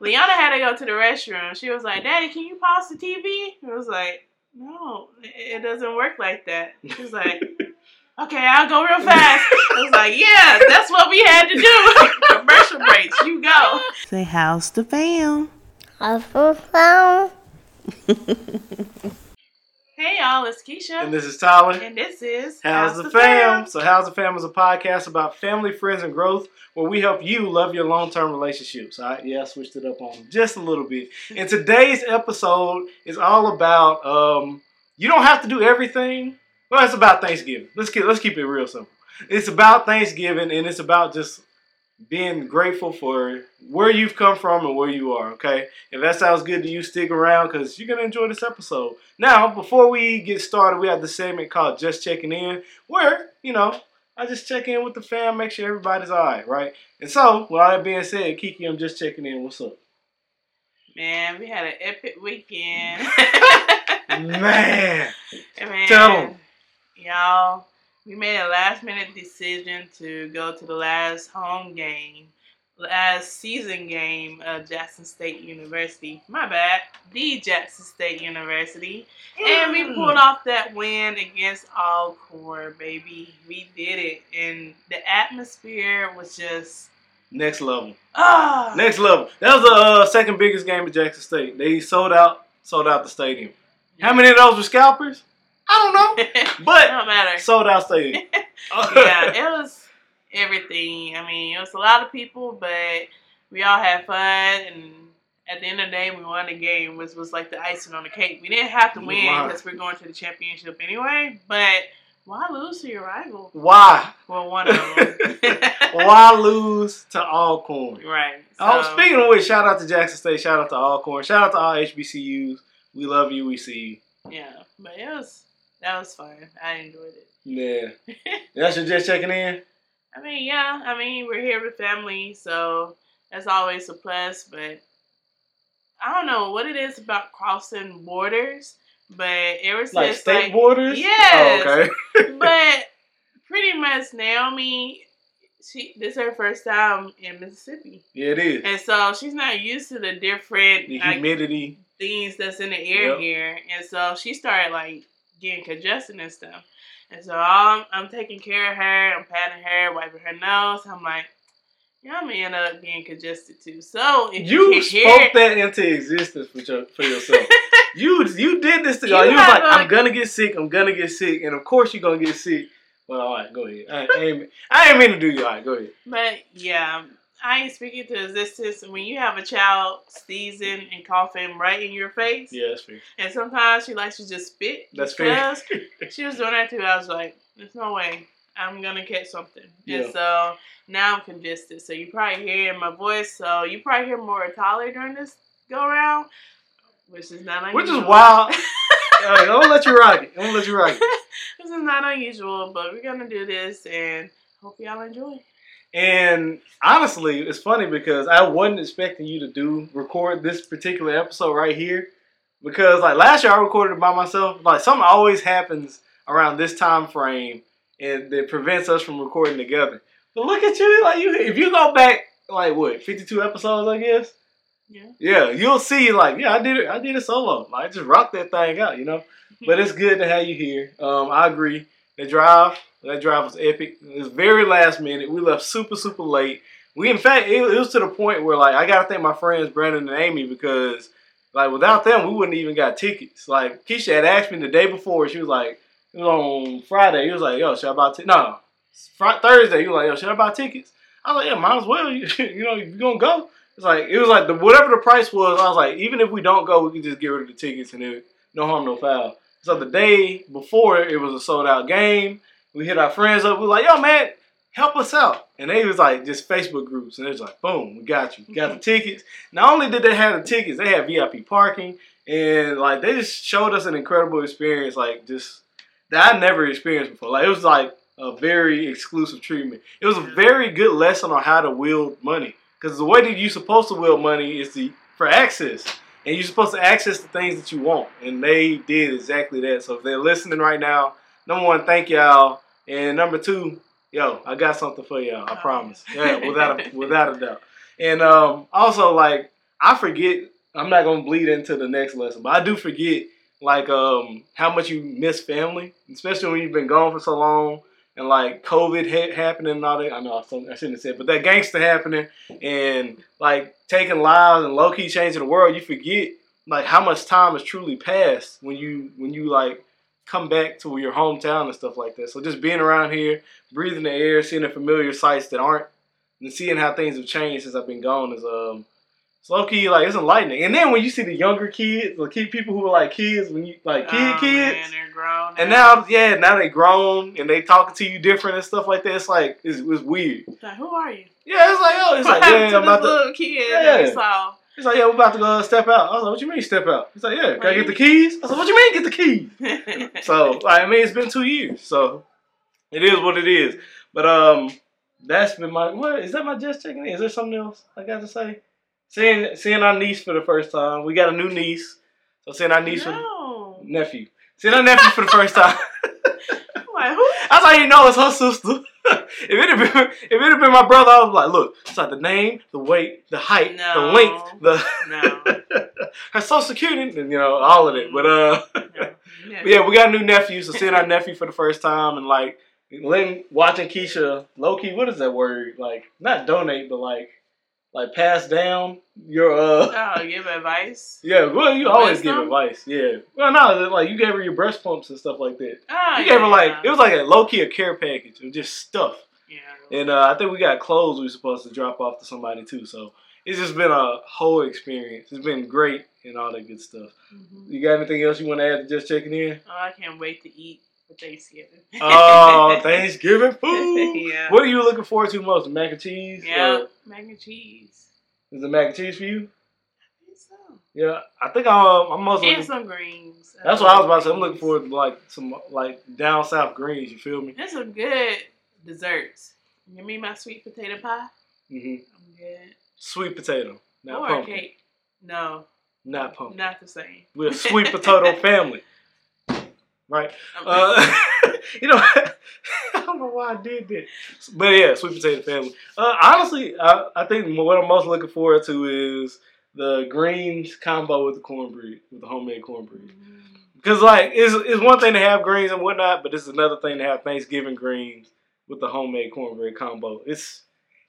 Leona had to go to the restroom. She was like, "Daddy, can you pause the TV?" I was like, "No, it doesn't work like that." She was like, "Okay, I'll go real fast." I was like, "Yeah, that's what we had to do." Commercial breaks, you go. Say, how's the fam? How's the fam? Hey y'all, it's Keisha. And this is Tyler. And this is How's, the, fam? So How's the Fam is a podcast about family, friends, and growth where we help you love your long-term relationships. All right, yeah, I switched it up on just a little bit. And today's episode is all about um, you don't have to do everything. Well, it's about Thanksgiving. Let's keep let's keep it real simple. It's about Thanksgiving and it's about just being grateful for where you've come from and where you are, okay? If that sounds good to you, stick around because you're going to enjoy this episode. Now, before we get started, we have the segment called Just Checking In, where, you know, I just check in with the fam, make sure everybody's all right, right? And so, with all that being said, Kiki, I'm just checking in. What's up? Man, we had an epic weekend. Man. Man, Tell 'em. Y'all, we made a last minute decision to go to the last home game, last season game of Jackson State University. My bad, the Jackson State University. And we pulled off that win against Alcorn, baby. We did it. And the atmosphere was just, Next level. ah. Next level. That was the uh, second biggest game at Jackson State. They sold out, sold out the stadium. How many of those were scalpers? I don't know. But don't matter. sold out stadium. yeah, it was everything. I mean, it was a lot of people, but we all had fun. And at the end of the day, we won the game, which was like the icing on the cake. We didn't have to win because we're going to the championship anyway. But why lose to your rival? Why? Well, one of them. Why lose to Alcorn? Right. Oh, so- speaking of which, shout out to Jackson State, shout out to Alcorn, shout out to all HBCUs. We love you. We see you. Yeah, but it was that was fun. I enjoyed it. Yeah. That's your just checking in. I mean, yeah. I mean, we're here with family, so that's always a plus. But I don't know what it is about crossing borders, but ever since Like state like, borders. Oh, yes. Oh, okay. but pretty much Naomi, she this is her first time in Mississippi, Yeah, it is. and so she's not used to the different The like, humidity. things that's in the air Yep. here, and so she started like getting congested and stuff. And so I'm, I'm taking care of her, I'm patting her, wiping her nose. I'm like, yeah, I'm gonna end up being congested too. So if you, You can hear spoke that into existence for, your, for yourself. you you did this to You y'all. You was have like, a- I'm gonna get sick. I'm gonna get sick, and of course you're gonna get sick. Well, all right, go ahead. I, I ain't I ain't mean to do you. All right, go ahead. But yeah, I ain't speaking to existence. When you have a child sneezing and coughing right in your face, Yeah, that's fair. and sometimes she likes to just spit. That's fair. She was doing that too. I was like, there's no way I'm gonna catch something. Yeah. And so now I'm congested. So you probably hear my voice. So you probably hear more Tyler during this go around, which is not unusual. Which is wild. All right, I'm gonna let you rock it. I'm gonna let you rock it. this is not unusual, but we're gonna do this and hope y'all enjoy. And honestly, it's funny because I wasn't expecting you to do record this particular episode right here. Because like last year I recorded it by myself. Like something always happens around this time frame and that prevents us from recording together. But look at you, like you if you go back like what, fifty two episodes I guess? Yeah. Yeah, you'll see like, yeah, I did it I did it solo. Like I just rocked that thing out, you know? But it's good to have you here. Um, I agree. The drive, that drive was epic. It was very last minute. We left super, super late. We, in fact, it, it was to the point where, like, I gotta thank my friends Brandon and Amy because, like, without them, we wouldn't even got tickets. Like, Keisha had asked me the day before. She was like, it was on Friday. He was like, yo, should I buy tickets? No, no. Fri- Thursday, he was like, yo, should I buy tickets? I was like, yeah, might as well. You, you know, you're gonna go. It's like it was like the whatever the price was. I was like, even if we don't go, we can just get rid of the tickets and it, no harm, no foul. So the day before it was a sold out game. We hit our friends up. We were like, yo, man, help us out. And they was like just Facebook groups. And it was like, boom, we got you. Got the tickets. Not only did they have the tickets, they had VIP parking. And like they just showed us an incredible experience, like just that I never experienced before. Like it was like a very exclusive treatment. It was a very good lesson on how to wield money. Because the way that you're supposed to wield money is the for access. And you're supposed to access the things that you want. And they did exactly that. So if they're listening right now, number one, thank y'all. And number two, yo, I got something for y'all. I promise. Yeah, without a, without a doubt. And um, also, like, I forget. I'm not gonna bleed into the next lesson, but I do forget like um how much you miss family, especially when you've been gone for so long and like COVID ha- happening and all that. I know I shouldn't have said, but that gangster happening and like taking lives and low key changing the world. You forget like how much time has truly passed when you when you like come back to your hometown and stuff like that. So just being around here, breathing the air, seeing the familiar sights that aren't, and seeing how things have changed since I've been gone is um, it's low key like it's enlightening. And then when you see the younger kids, the kid people who are like kids, when you like kid Oh, kids, man, they're grown. and now yeah, now they grown and they talking to you different and stuff like that. It's like it's, it's weird. It's like, who are you? Yeah, it's like oh, it's like yeah, happened I'm about this to. little kid that we Yeah. saw? It's like yeah, we're about to go step out. I was like, what you mean step out? He's like yeah, can I get the keys? I was like, what you mean get the keys? So like, I mean, it's been two years, so it is what it is. But um, that's been my what is that my just checking in? Is there something else I got to say? Seeing seeing our niece for the first time. We got a new niece, so seeing our niece no. for nephew. Seeing our nephew for the first time. Like, who? That's how you know it's her sister. if it had been if it had been my brother, I was like, look, it's like the name, the weight, the height, the length, the No. her social security, and you know all of it. But uh. No. But yeah, we got a new nephew, so seeing our nephew for the first time and like letting watching Keisha low key, what is that word? Like not donate, but like like pass down your uh Oh, give advice. yeah. Well, you always give advice. Yeah. Well, no, like you gave her your breast pumps and stuff like that. Oh, You gave her like yeah. it was like a low key a care package of just stuff. Yeah. And uh, I think we got clothes we were supposed to drop off to somebody too. So it's just been a whole experience. It's been great and all that good stuff. Mhm. You got anything else you want to add to just checking in? Oh, I can't wait to eat Thanksgiving. Oh, Thanksgiving food. yeah. What are you looking forward to most? Mac and cheese? Yeah. Or Mac and cheese. is the mac and cheese for you? I think so. Yeah, I think I'm. I'm most And looking. some greens. That's what I was about to say. I'm looking forward to like some like down south greens. You feel me? There's some good desserts. Give me my sweet potato pie. Mm-hmm. I'm good. Sweet potato, not or pumpkin. cake. No, Not pumpkin. not the same. We're a sweet potato family, right? Uh, you know, I don't know why I did that, but yeah, sweet potato family. Uh, honestly, I, I think what I'm most looking forward to is the greens combo with the cornbread, with the homemade cornbread. Because like it's it's one thing to have greens and whatnot, but it's another thing to have Thanksgiving greens with the homemade cornbread combo. It's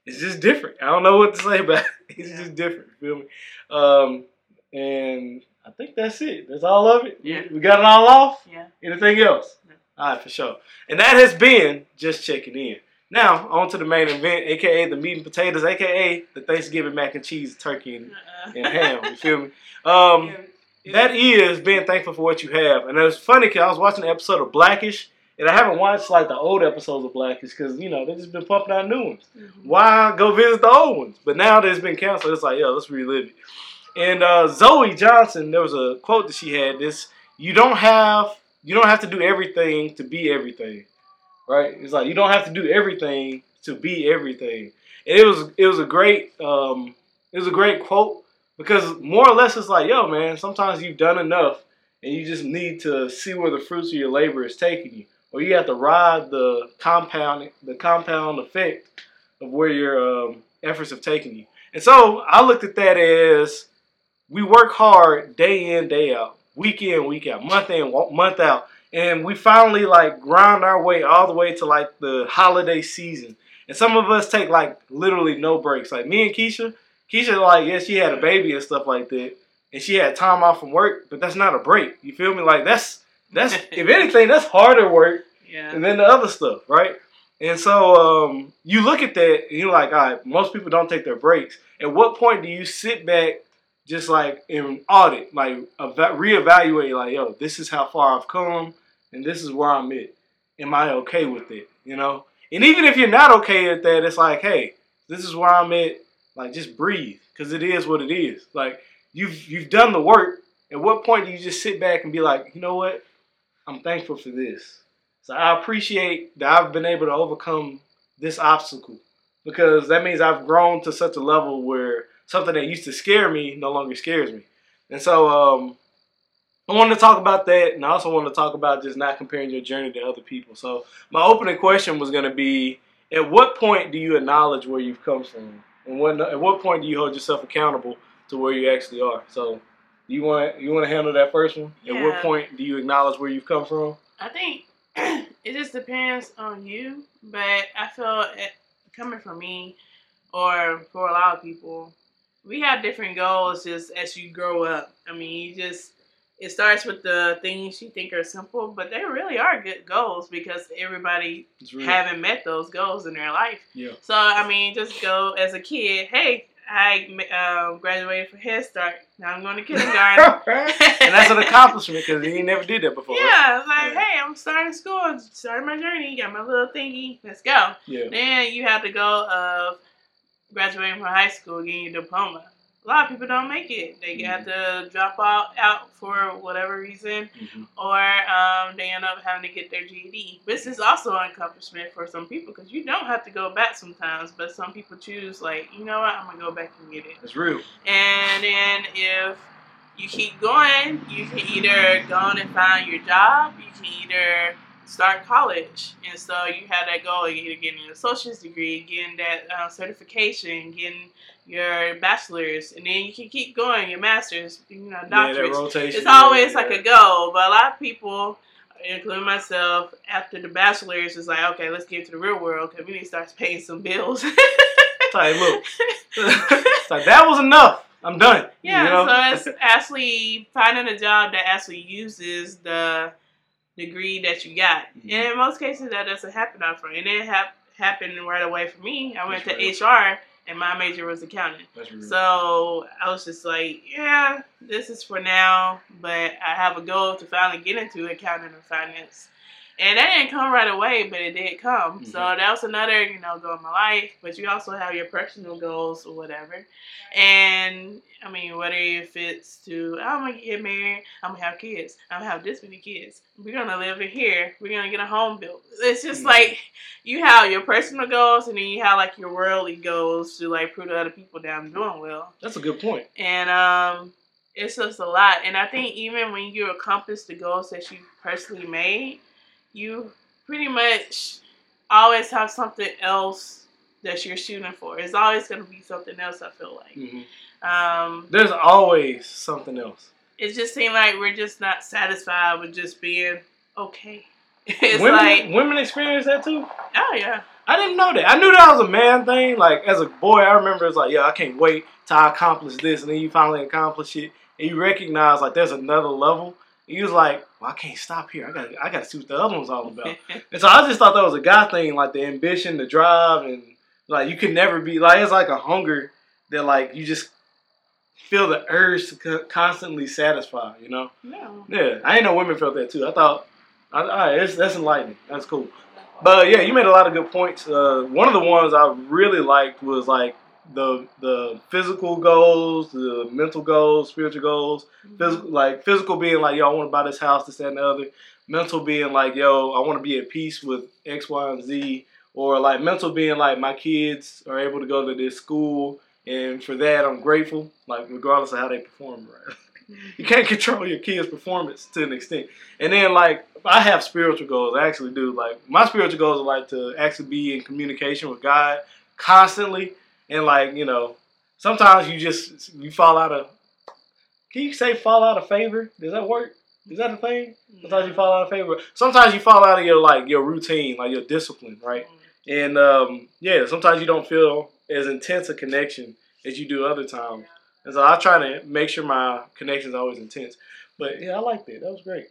it's just different. I don't know what to say about it. It's Yeah. just different. Feel me? Um, and I think that's it. That's all of it. We- Yeah. We, got it all off. yeah. Anything else? No. All right, for sure. And that has been just checking in. Now on to the main event, aka the meat and potatoes, aka the Thanksgiving mac and cheese, turkey, and, Uh-uh. and ham. You feel me? Um, Yeah. that is being thankful for what you have. And it was funny because I was watching an episode of Blackish, and I haven't watched like the old episodes of Blackish because you know they just been pumping out new ones. Mhm. Why go visit the old ones? But now that it's been canceled, it's like yo, let's relive it. And uh, Zoey Johnson, there was a quote that she had. This you don't have you don't have to do everything to be everything, right? It's like you don't have to do everything to be everything. And it was it was a great um, it was a great quote because more or less it's like, yo, man, sometimes you've done enough and you just need to see where the fruits of your labor is taking you. Or you have to ride the compound the compound effect of where your um, efforts have taken you. And so I looked at that as we work hard day in, day out, week in, week out, month in, month out. And we finally like grind our way all the way to like the holiday season. And some of us take like literally no breaks. Like me and Keisha, Keisha, like, yeah, she had a baby and stuff like that, and she had time off from work, but that's not a break. You feel me? Like that's that's if anything, that's harder work Yeah. and then the other stuff, right? And so um, you look at that and you're like, all right, most people don't take their breaks. At what point do you sit back, just like and audit, like eva- reevaluate, like, yo, this is how far I've come, and this is where I'm at. Am I okay with it? You know? And even if you're not okay at that, it's like, hey, this is where I'm at. Like, just breathe, because it is what it is. Like, you've you've done the work. At what point do you just sit back and be like, you know what? I'm thankful for this. So I appreciate that I've been able to overcome this obstacle because that means I've grown to such a level where something that used to scare me no longer scares me. And so um, I wanted to talk about that, and I also wanted to talk about just not comparing your journey to other people. So my opening question was going to be: At what point do you acknowledge where you've come from, and when, at what point do you hold yourself accountable to where you actually are. So you want you want to handle that first one. At what point do you acknowledge where you've come from? I think it just depends on you, but I feel it, coming from me or for a lot of people, we have different goals just as you grow up. I mean, you just it starts with the things you think are simple, but they really are good goals because everybody It's real. haven't met those goals in their life. Yeah. So I mean, just go as a kid. Hey, I um, graduated from Head Start. Now I'm going to kindergarten. and that's an accomplishment because he never did that before. Yeah, like, Yeah. hey, I'm starting school, starting my journey, got my little thingy, let's go. Yeah. Then you have to go of graduating from high school, getting your diploma. A lot of people don't make it. They have to drop out, out for whatever reason, Mhm. or um, they end up having to get their GED. This is also an accomplishment for some people because you don't have to go back sometimes, but some people choose, like, you know what, I'm going to go back and get it. It's real. And then if you keep going, you can either go on and find your job, you can either start college. And so you have that goal of either getting an associate's degree, getting that uh, certification, getting your bachelor's, and then you can keep going, your master's, you know, Yeah, doctorates. rotation. it's always yeah, like a goal, but a lot of people, including myself, after the bachelor's, is like, okay, let's get to the real world because we need to start paying some bills. It's like, look, like that was enough. I'm done. Yeah, you know? so it's actually finding a job that actually uses the degree that you got. Mhm. And in most cases, that doesn't happen up front. And it hap- happened right away for me. I went That's to HR, and my major was accounting. So I was just like, yeah, this is for now, but I have a goal to finally get into accounting and finance. And that didn't come right away, but it did come. So Mhm. that was another, you know, goal in my life. But you also have your personal goals or whatever. And I mean, whether if it's to, I'm gonna get married, I'm gonna have kids, I'm gonna have this many kids, we're gonna live in here, we're gonna get a home built. It's just Mhm. like you have your personal goals and then you have like your worldly goals to like prove to other people that I'm doing well. That's a good point. And um it's just a lot. And I think even when you accomplish the goals that you personally made, you pretty much always have something else that you're shooting for. It's always gonna be something else, I feel like. hmm Um There's always something else. it just seems like we're just not satisfied with just being okay. It's women, like women experience that too. oh yeah. I didn't know that. I knew that was a man thing. Like as a boy, I remember it's like, yeah, I can't wait till I accomplish this, and then you finally accomplish it, and you recognize like there's another level. And you was like, well, I can't stop here. I got, I got to see what the other one's all about. and so I just thought that was a guy thing, like the ambition, the drive, and like you could never be like it's like a hunger that like you just feel the urge to constantly satisfy. You know? no. Yeah, I ain't know women felt that too. I thought, I, all right, it's, that's enlightening. That's cool. But yeah, you made a lot of good points. Uh, one of the ones I really liked was like the the physical goals, the mental goals, spiritual goals. Mm-hmm. Physical, like physical being like, yo, I want to buy this house, this, that, and the other. Mental being like, yo, I want to be at peace with X, Y, and Z. Or like mental being like, my kids are able to go to this school, and for that I'm grateful. Like regardless of how they perform, right? you can't control your kids' performance to an extent. And then like I have spiritual goals. I actually do. Like my spiritual goals are like to actually be in communication with God constantly. And like, you know, sometimes you just you fall out of can you say fall out of favor? Does that work? Is that a thing? Sometimes you fall out of favor. Sometimes you fall out of your like your routine, like your discipline, right? And um, yeah, sometimes you don't feel as intense a connection as you do other times. And so I try to make sure my connections are always intense. But yeah, I like that. That was great.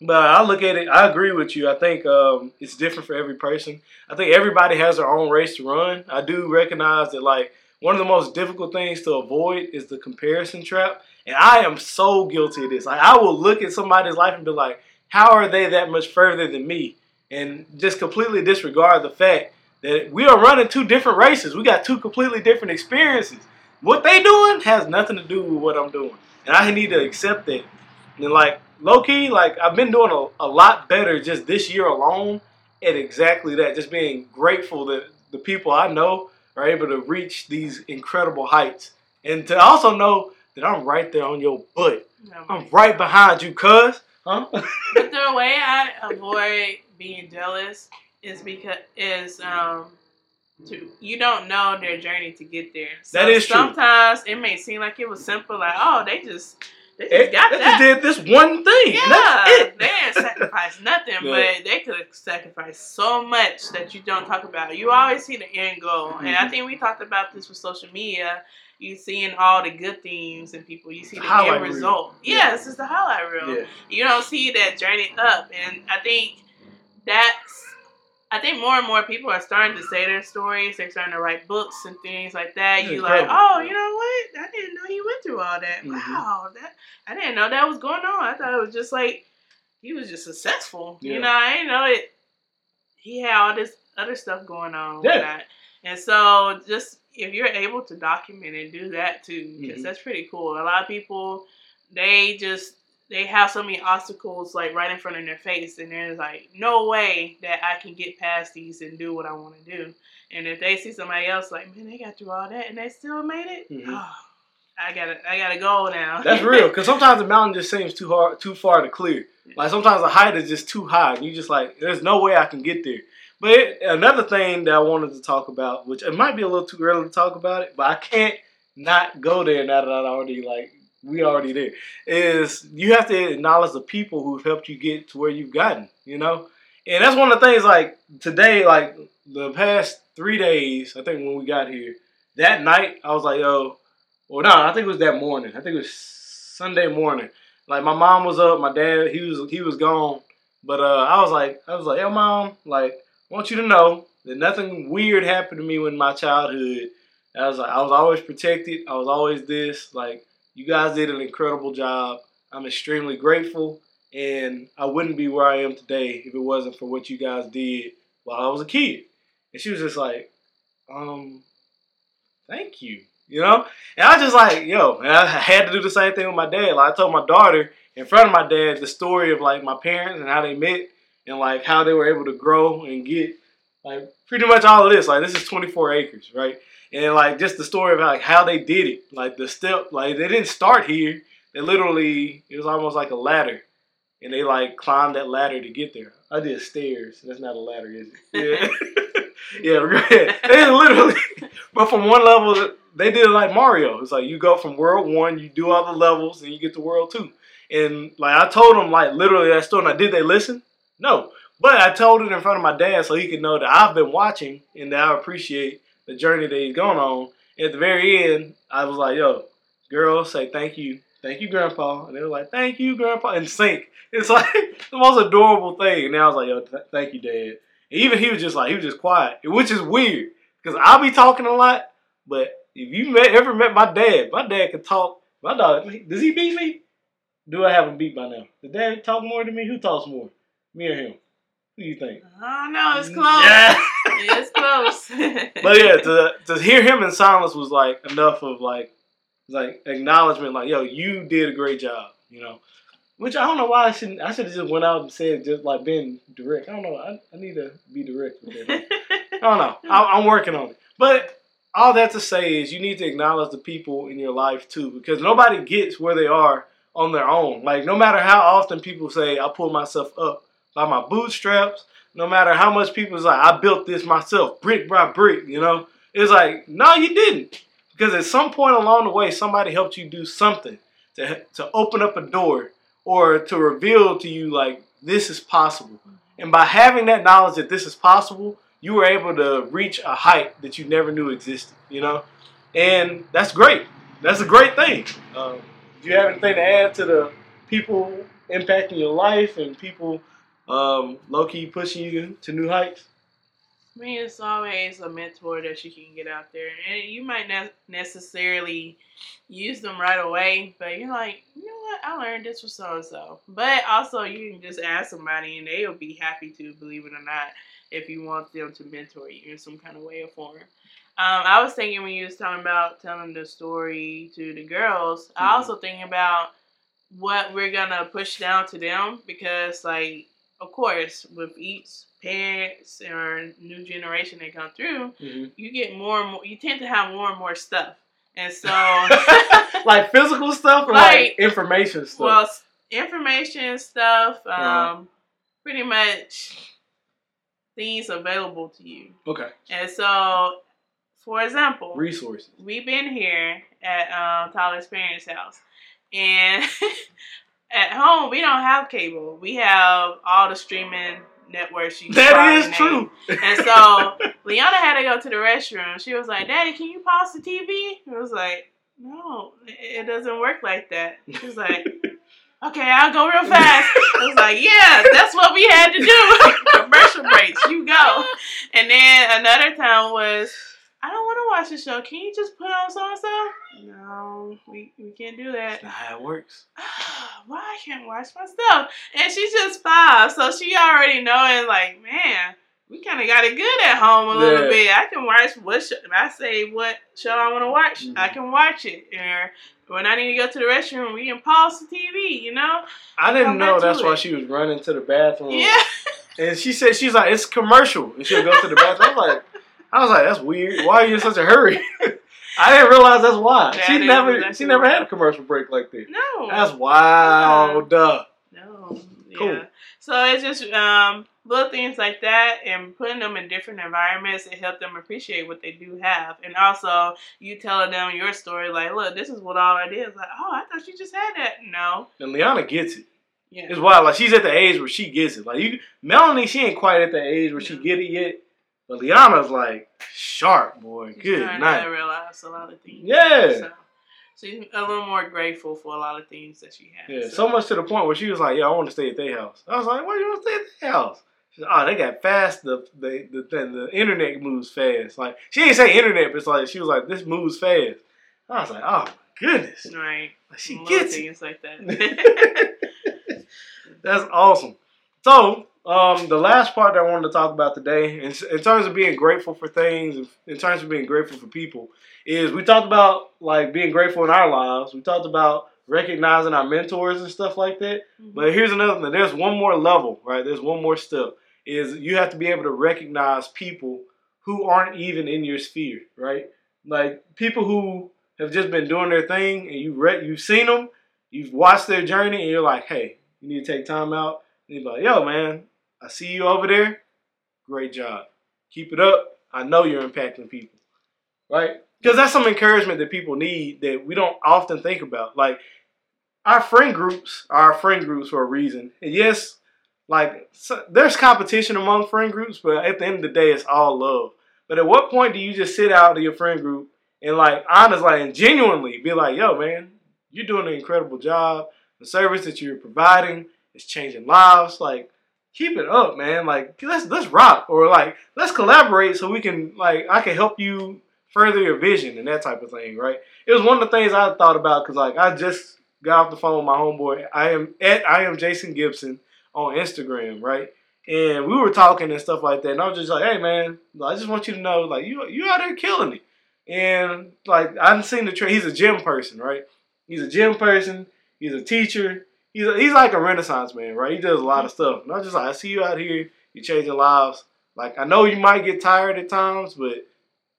But I look at it, I agree with you. I think um, it's different for every person. I think everybody has their own race to run. I do recognize that, like, one of the most difficult things to avoid is the comparison trap. And I am so guilty of this. Like, I will look at somebody's life and be like, how are they that much further than me? And just completely disregard the fact that we are running two different races. We got two completely different experiences. What they doing has nothing to do with what I'm doing. And I need to accept that. And like low key, like I've been doing a, a lot better just this year alone at exactly that. Just being grateful that the people I know are able to reach these incredible heights. And to also know that I'm right there on your butt. No, I'm right behind you, cuz. Huh? But the way I avoid being jealous is because is um to you don't know their journey to get there. So That is true. sometimes it may seem like it was simple, like oh they just they just They, got they that. just did this one thing. Yeah, that's it. they didn't sacrifice nothing, Yeah. but they could have sacrificed so much that you don't talk about. You always see the end goal, and I Mhm. think we talked about this with social media. You seeing all the good things and people, you see the Highlight end reel. result. Yeah. Yeah, this is the highlight reel. Yeah. You don't see that journey up, and I think that's. I think more and more people are starting to say their stories. They're starting to write books and things like that. That's You like, oh, you know what? I didn't know you went through all that. Mhm. Wow, that I didn't know that was going on. I thought it was just like he was just successful. Yeah. You know, I didn't know it. He had all this other stuff going on. Yeah. And so, just if you're able to document and do that too, because Mhm. that's pretty cool. A lot of people, they just they have so many obstacles like right in front of their face, and there's like no way that I can get past these and do what I want to do. And if they see somebody else like, man, they got through all that and they still made it, Mhm. oh, I gotta, I gotta go now. That's real. Because sometimes the mountain just seems too hard, too far to clear. Like sometimes the height is just too high, and you just like, there's no way I can get there. But it, another thing that I wanted to talk about, which it might be a little too early to talk about it, but I can't not go there now that I already like we already there. Is you have to acknowledge the people who've helped you get to where you've gotten. You know, and that's one of the things. Like today, like the past three days, I think when we got here, that night I was like, yo, well, no, I think it was that morning. I think it was Sunday morning. Like my mom was up, my dad he was he was gone, but uh, I was like I was like, yo, mom, like I want you to know that nothing weird happened to me in my childhood. I was like I was always protected. I was always this. Like you guys did an incredible job. I'm extremely grateful, and I wouldn't be where I am today if it wasn't for what you guys did while I was a kid. And she was just like, um, thank you. You know? And I was just like, yo, and I had to do the same thing with my dad. Like I told my daughter in front of my dad the story of like my parents and how they met and like how they were able to grow and get like pretty much all of this. Like this is 24 acres, right? And like just the story of like how they did it. Like the step, like they didn't start here. They literally, it was almost like a ladder. And they like climbed that ladder to get there. I did stairs. That's not a ladder, is it? Yeah. yeah. They literally, but from one level, they did it like Mario. It's like you go from world one, you do all the levels, and you get to world two. And like I told them, like literally that story. Now, did they listen? No, but I told it in front of my dad so he could know that I've been watching and that I appreciate the journey that he's going on. And at the very end, I was like, "Yo, girls, say thank you, thank you, Grandpa," and they were like, "Thank you, Grandpa," in sync. It's like the most adorable thing. And I was like, "Yo, th- thank you, Dad." And even he was just like he was just quiet, which is weird because I'll be talking a lot. But if you met, ever met my dad, my dad could talk. My dog, does he beat me? Do I have him beat by now? Did dad talk more than me? Who talks more? Me or him? Who do you think? I don't know. It's mm, close. Yeah. it's close. but yeah, to to hear him in silence was like enough of like like acknowledgement, like yo, you did a great job, you know. Which I don't know why I shouldn't. I should have just went out and said just like been direct. I don't know. I, I need to be direct with that. I don't know. I, I'm working on it. But all that to say is you need to acknowledge the people in your life too, because nobody gets where they are on their own. Like no matter how often people say I pull myself up by my bootstraps, no matter how much people's like, I built this myself, brick by brick, you know, it's like no, you didn't, because at some point along the way, somebody helped you do something to to open up a door or to reveal to you like this is possible. And by having that knowledge that this is possible, you were able to reach a height that you never knew existed, you know? And that's great. That's a great thing. Um, do you have anything to add to the people impacting your life and people um, low key pushing you to new heights? I mean, it's always a mentor that you can get out there, and you might not necessarily use them right away, but you're like, you know what? I learned this from so and so. But also, you can just ask somebody, and they'll be happy to, believe it or not, if you want them to mentor you in some kind of way or form. Um, I was thinking when you was talking about telling the story to the girls, I Mhm. also think about what we're gonna push down to them because, like, of course, with each parents or new generation that come through, you get more and more. You tend to have more and more stuff, and so like physical stuff or like, Like, information stuff? well, information stuff, um, Uh-huh. pretty much things available to you. Okay. And so, for example, Resources. we've been here at um, Tyler Experience House, and at home we don't have cable. We have all the streaming networks. You That is true. And so Leona had to go to the restroom. She was like, "Daddy, can you pause the TV?" I was like, "No, it it doesn't work like that." She was like, "Okay, I'll go real fast." I was like, "Yeah, that's what we had to do. Commercial breaks, you go." And then another time was, "I don't want to watch the show. Can you just put on so and so?" No, we we can't do that. That's not how it works. Why I can't watch my stuff? And she's just five, so she already knowing like, man, we kind of got it good at home a little Yeah. bit. I can watch what sh- if I say what show I want to watch. I Mhm. can watch it. Or when I need to go to the restroom, we can pause the TV. You know? I didn't Come know that's why it. she was running to the bathroom. Yeah. And she said she's like, it's commercial. And she'll go to the bathroom. I was like, I was like, that's weird. Why are you in such a hurry? I didn't realize that's why. That she never she never had a commercial break like that. No. That's wild. Duh. No. Yeah. So it's just um, little things like that and putting them in different environments to help them appreciate what they do have. And also you telling them your story, like, look, this is what all I did. It's like, oh, I thought you just had that. No. And Liana gets it. Yeah. It's wild. Like she's at the age where she gets it. Like you Melanie, she ain't quite at the age where she No. get it yet. But Liana's like sharp, boy. She's Good night. to realize a lot of things. Yeah. So she's a little more grateful for a lot of things that she has. Yeah, so much to the point where she was like, "Yeah, I want to stay at their house." I was like, "Why do you want to stay at their house?" She said, "Oh, they got fast. The the the, the, the internet moves fast. Like she didn't say internet, but it's like she was like, "This moves fast." I was like, "Oh my goodness, Right. like, she Little gets it." things like that. That's awesome. So, um, the last part that I wanted to talk about today, in, in terms of being grateful for things, in terms of being grateful for people, is we talked about like being grateful in our lives. We talked about recognizing our mentors and stuff like that. But here's another thing. There's one more level, right? There's one more step. Is you have to be able to recognize people who aren't even in your sphere, right? Like people who have just been doing their thing, and you re- you've seen them, you've watched their journey, and you're like, hey, you need to take time out. And you're like, yo, man, I see you over there. Great job. Keep it up. I know you're impacting people, right? Because that's some encouragement that people need that we don't often think about. Like our friend groups are our friend groups for a reason. And yes, like so, there's competition among friend groups, but at the end of the day, it's all love. But at what point do you just sit out of your friend group and like honestly and genuinely be like, yo, man, you're doing an incredible job. The service that you're providing is changing lives. Like, keep it up, man. Like, let's let's rock or like let's collaborate so we can like I can help you further your vision and that type of thing, right? It was one of the things I thought about because like I just got off the phone with my homeboy. I am at I am Jason Gibson on Instagram, right? And we were talking and stuff like that, and I was just like, "Hey, man, I just want you to know, like, you you out there killing it." And like, I didn't seen the tra- He's a gym person, right? He's a gym person. He's a teacher. He's he's like a renaissance man, right? He does a lot of stuff. And I was just like, I see you out here. You're changing lives. Like, I know you might get tired at times, but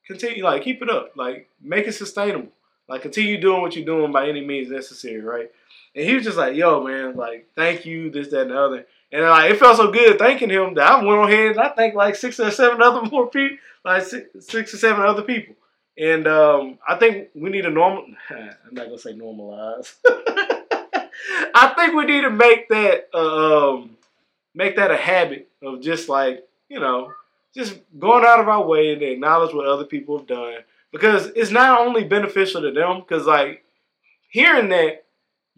continue. Like, keep it up. Like, make it sustainable. Like, continue doing what you're doing by any means necessary, right? And he was just like, yo, man, like, thank you, this, that, and the other. And like, it felt so good thanking him that I went on ahead and I thanked like six or seven other more people, like six, six or seven other people. And um, I think we need to normal. I'm not gonna say normalize. I think we need to make that uh, um, make that a habit of just like you know, just going out of our way to acknowledge what other people have done because it's not only beneficial to them because like hearing that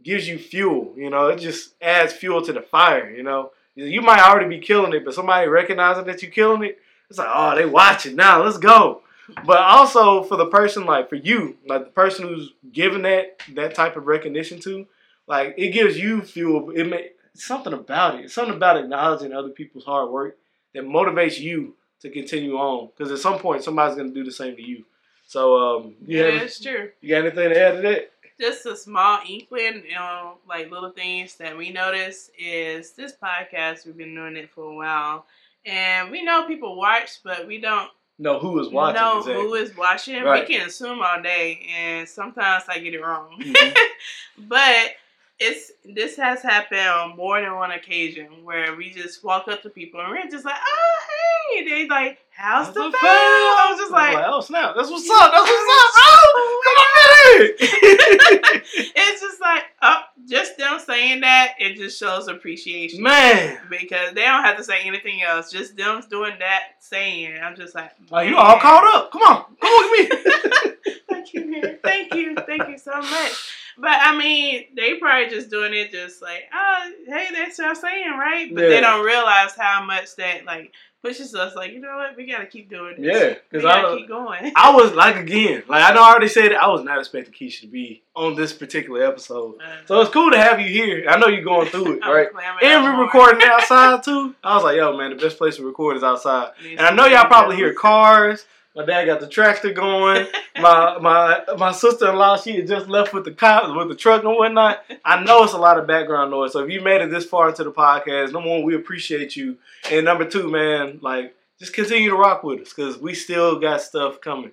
gives you fuel. You know, it just adds fuel to the fire. You know, you might already be killing it, but somebody recognizing that you're killing it, it's like, oh, they watching now. Let's go. But also for the person, like for you, like the person who's giving that that type of recognition to, like it gives you fuel. It may something about it. Something about acknowledging other people's hard work that motivates you to continue on. Because at some point, somebody's gonna do the same to you. So, um, yeah, have, it's true. you got anything to add to that? just a small inkling, you know, like little things that we notice is this podcast. We've been doing it for a while, and we know people watch, but we don't No, who is watching? know exactly. who is watching. Right. We can assume all day, and sometimes I get it wrong. Mhm. but it's this has happened on more than one occasion where we just walk up to people and we're just like, oh hey, they like, how's How's the the fam? I was just like, oh snap, that's what's up. That's what's up. Oh, come on in. it's just like, oh, just them saying that, it just shows appreciation. Man, Because they don't have to say anything else. Just them doing that saying. I'm just like, like you all caught up. Come on, come on with me. Thank you, man. Thank you. Thank you so much. But I mean, they probably just doing it just like, oh, hey, that's what I'm saying, right? But Yeah. they don't realize how much that like pushes us. Like, you know what? We gotta keep doing this. Yeah, because I, keep going. I was like again, like I know I already said it. I was not expecting Keisha to be on this particular episode, uh-huh. so it's cool to have you here. I know you're going through it, right? And we're recording outside too. I was like, yo, man, the best place to record is outside. And I know y'all probably hear cars. My dad got the tractor going. My my my sister in law, she had just left with the car with the truck and whatnot. I know it's a lot of background noise. So if you made it this far into the podcast, number one, we appreciate you. And number two, man, like just continue to rock with us because we still got stuff coming.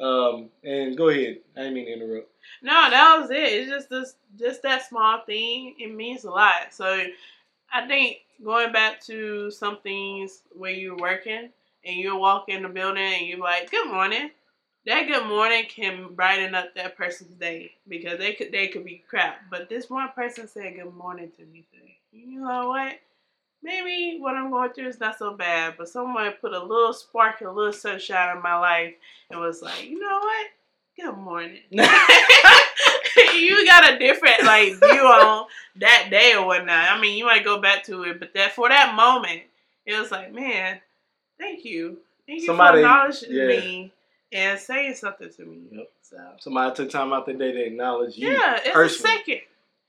Um, and go ahead. I didn't mean to interrupt. No, that was it. It's just this, just that small thing. It means a lot. So, I think going back to some things where you're working and you walk in the building and you're like, "Good morning." That good morning can brighten up that person's day because they could they could be crap, but this one person said good morning to me today. You know what? Maybe what I'm going through is not so bad, but someone put a little spark, a little sunshine in my life, and was like, you know what? Good morning. you got a different like view on that day or whatnot. I mean, you might go back to it, but that for that moment, it was like, man, thank you, thank you Somebody- for acknowledging yeah. me and saying something to me. Yep. So Somebody took time out their day to acknowledge you. yeah, it's personally. a second.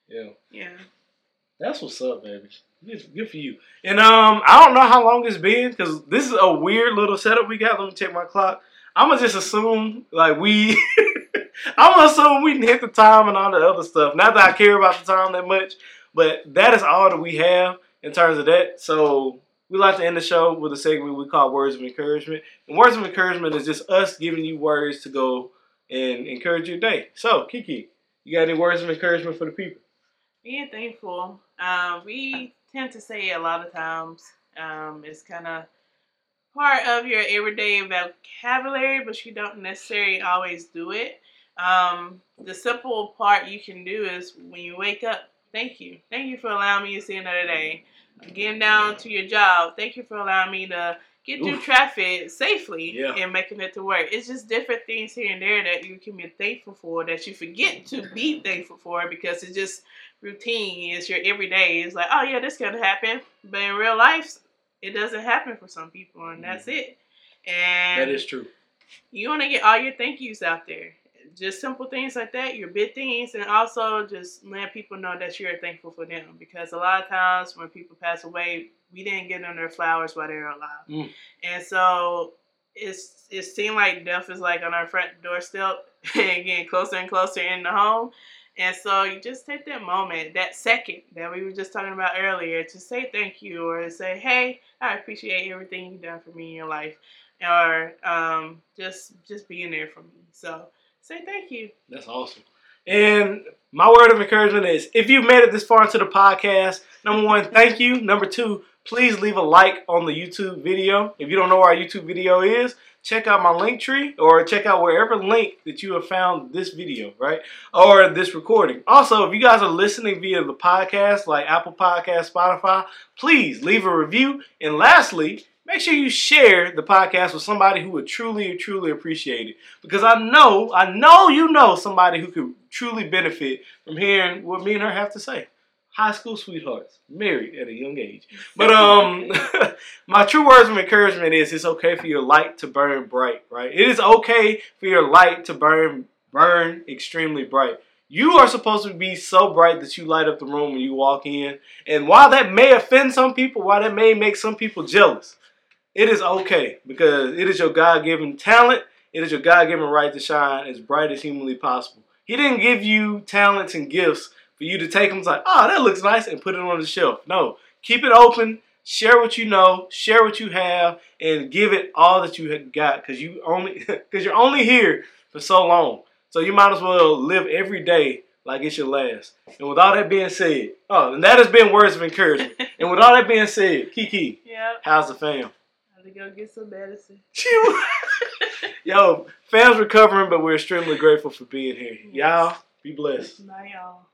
Yeah. Yeah. That's what's up, baby. Good, good for you. And um, I don't know how long it's been because this is a weird little setup we got. Let me check my clock. I'm gonna just assume like we. I'm gonna assume we didn't hit the time and all the other stuff. Not that I care about the time that much, but that is all that we have in terms of that. So we like to end the show with a segment we call Words of Encouragement. And Words of Encouragement is just us giving you words to go and encourage your day. So Kiki, you got any words of encouragement for the people? being thankful. Um, we tend to say a lot of times. Um, it's kind of part of your everyday vocabulary, but you don't necessarily always do it. Um, the simple part you can do is when you wake up, thank you. Thank you for allowing me to see another day. Getting down to your job, thank you for allowing me to get through traffic safely Yeah. and making it to work. It's just different things here and there that you can be thankful for that you forget to be thankful for because it's just routine. It's your everyday. It's like, oh yeah, this gonna happen, but in real life, it doesn't happen for some people, and that's mm-hmm. it. And That is true. you want to get all your thank yous out there. Just simple things like that, your big things, and also just let people know that you're thankful for them. Because a lot of times when people pass away, we didn't get them their flowers while they were alive, Mm. and so it's it seemed like death is like on our front doorstep and getting closer and closer in the home. And so you just take that moment, that second that we were just talking about earlier, to say thank you or to say, hey, I appreciate everything you've done for me in your life or um, just just being there for me. So say thank you. That's awesome. And my word of encouragement is if you've made it this far into the podcast, number one, thank you. Number two, please leave a like on the YouTube video. If you don't know where our YouTube video is, check out my link tree or check out wherever link that you have found this video, right? Or this recording. Also, if you guys are listening via the podcast like Apple Podcast, Spotify, please leave a review. And lastly, make sure you share the podcast with somebody who would truly, truly appreciate it. Because I know, I know you know somebody who could truly benefit from hearing what me and her have to say. High school sweethearts, married at a young age. But um, my true words of encouragement is: it's okay for your light to burn bright, right? It is okay for your light to burn burn extremely bright. You are supposed to be so bright that you light up the room when you walk in. And while that may offend some people, while that may make some people jealous, it is okay because it is your God given talent. It is your God given right to shine as bright as humanly possible. He didn't give you talents and gifts for you to take them like, oh, that looks nice and put it on the shelf. No, keep it open. Share what you know, share what you have, and give it all that you have got because you only because you're only here for so long. So you might as well live every day like it's your last. And with all that being said, oh, and that has been words of encouragement. and with all that being said, Kiki, yep. how's the fam? To go get some medicine. Yo, fam's recovering, but we're extremely grateful for being here. Yes. Y'all, be blessed. Bye, y'all.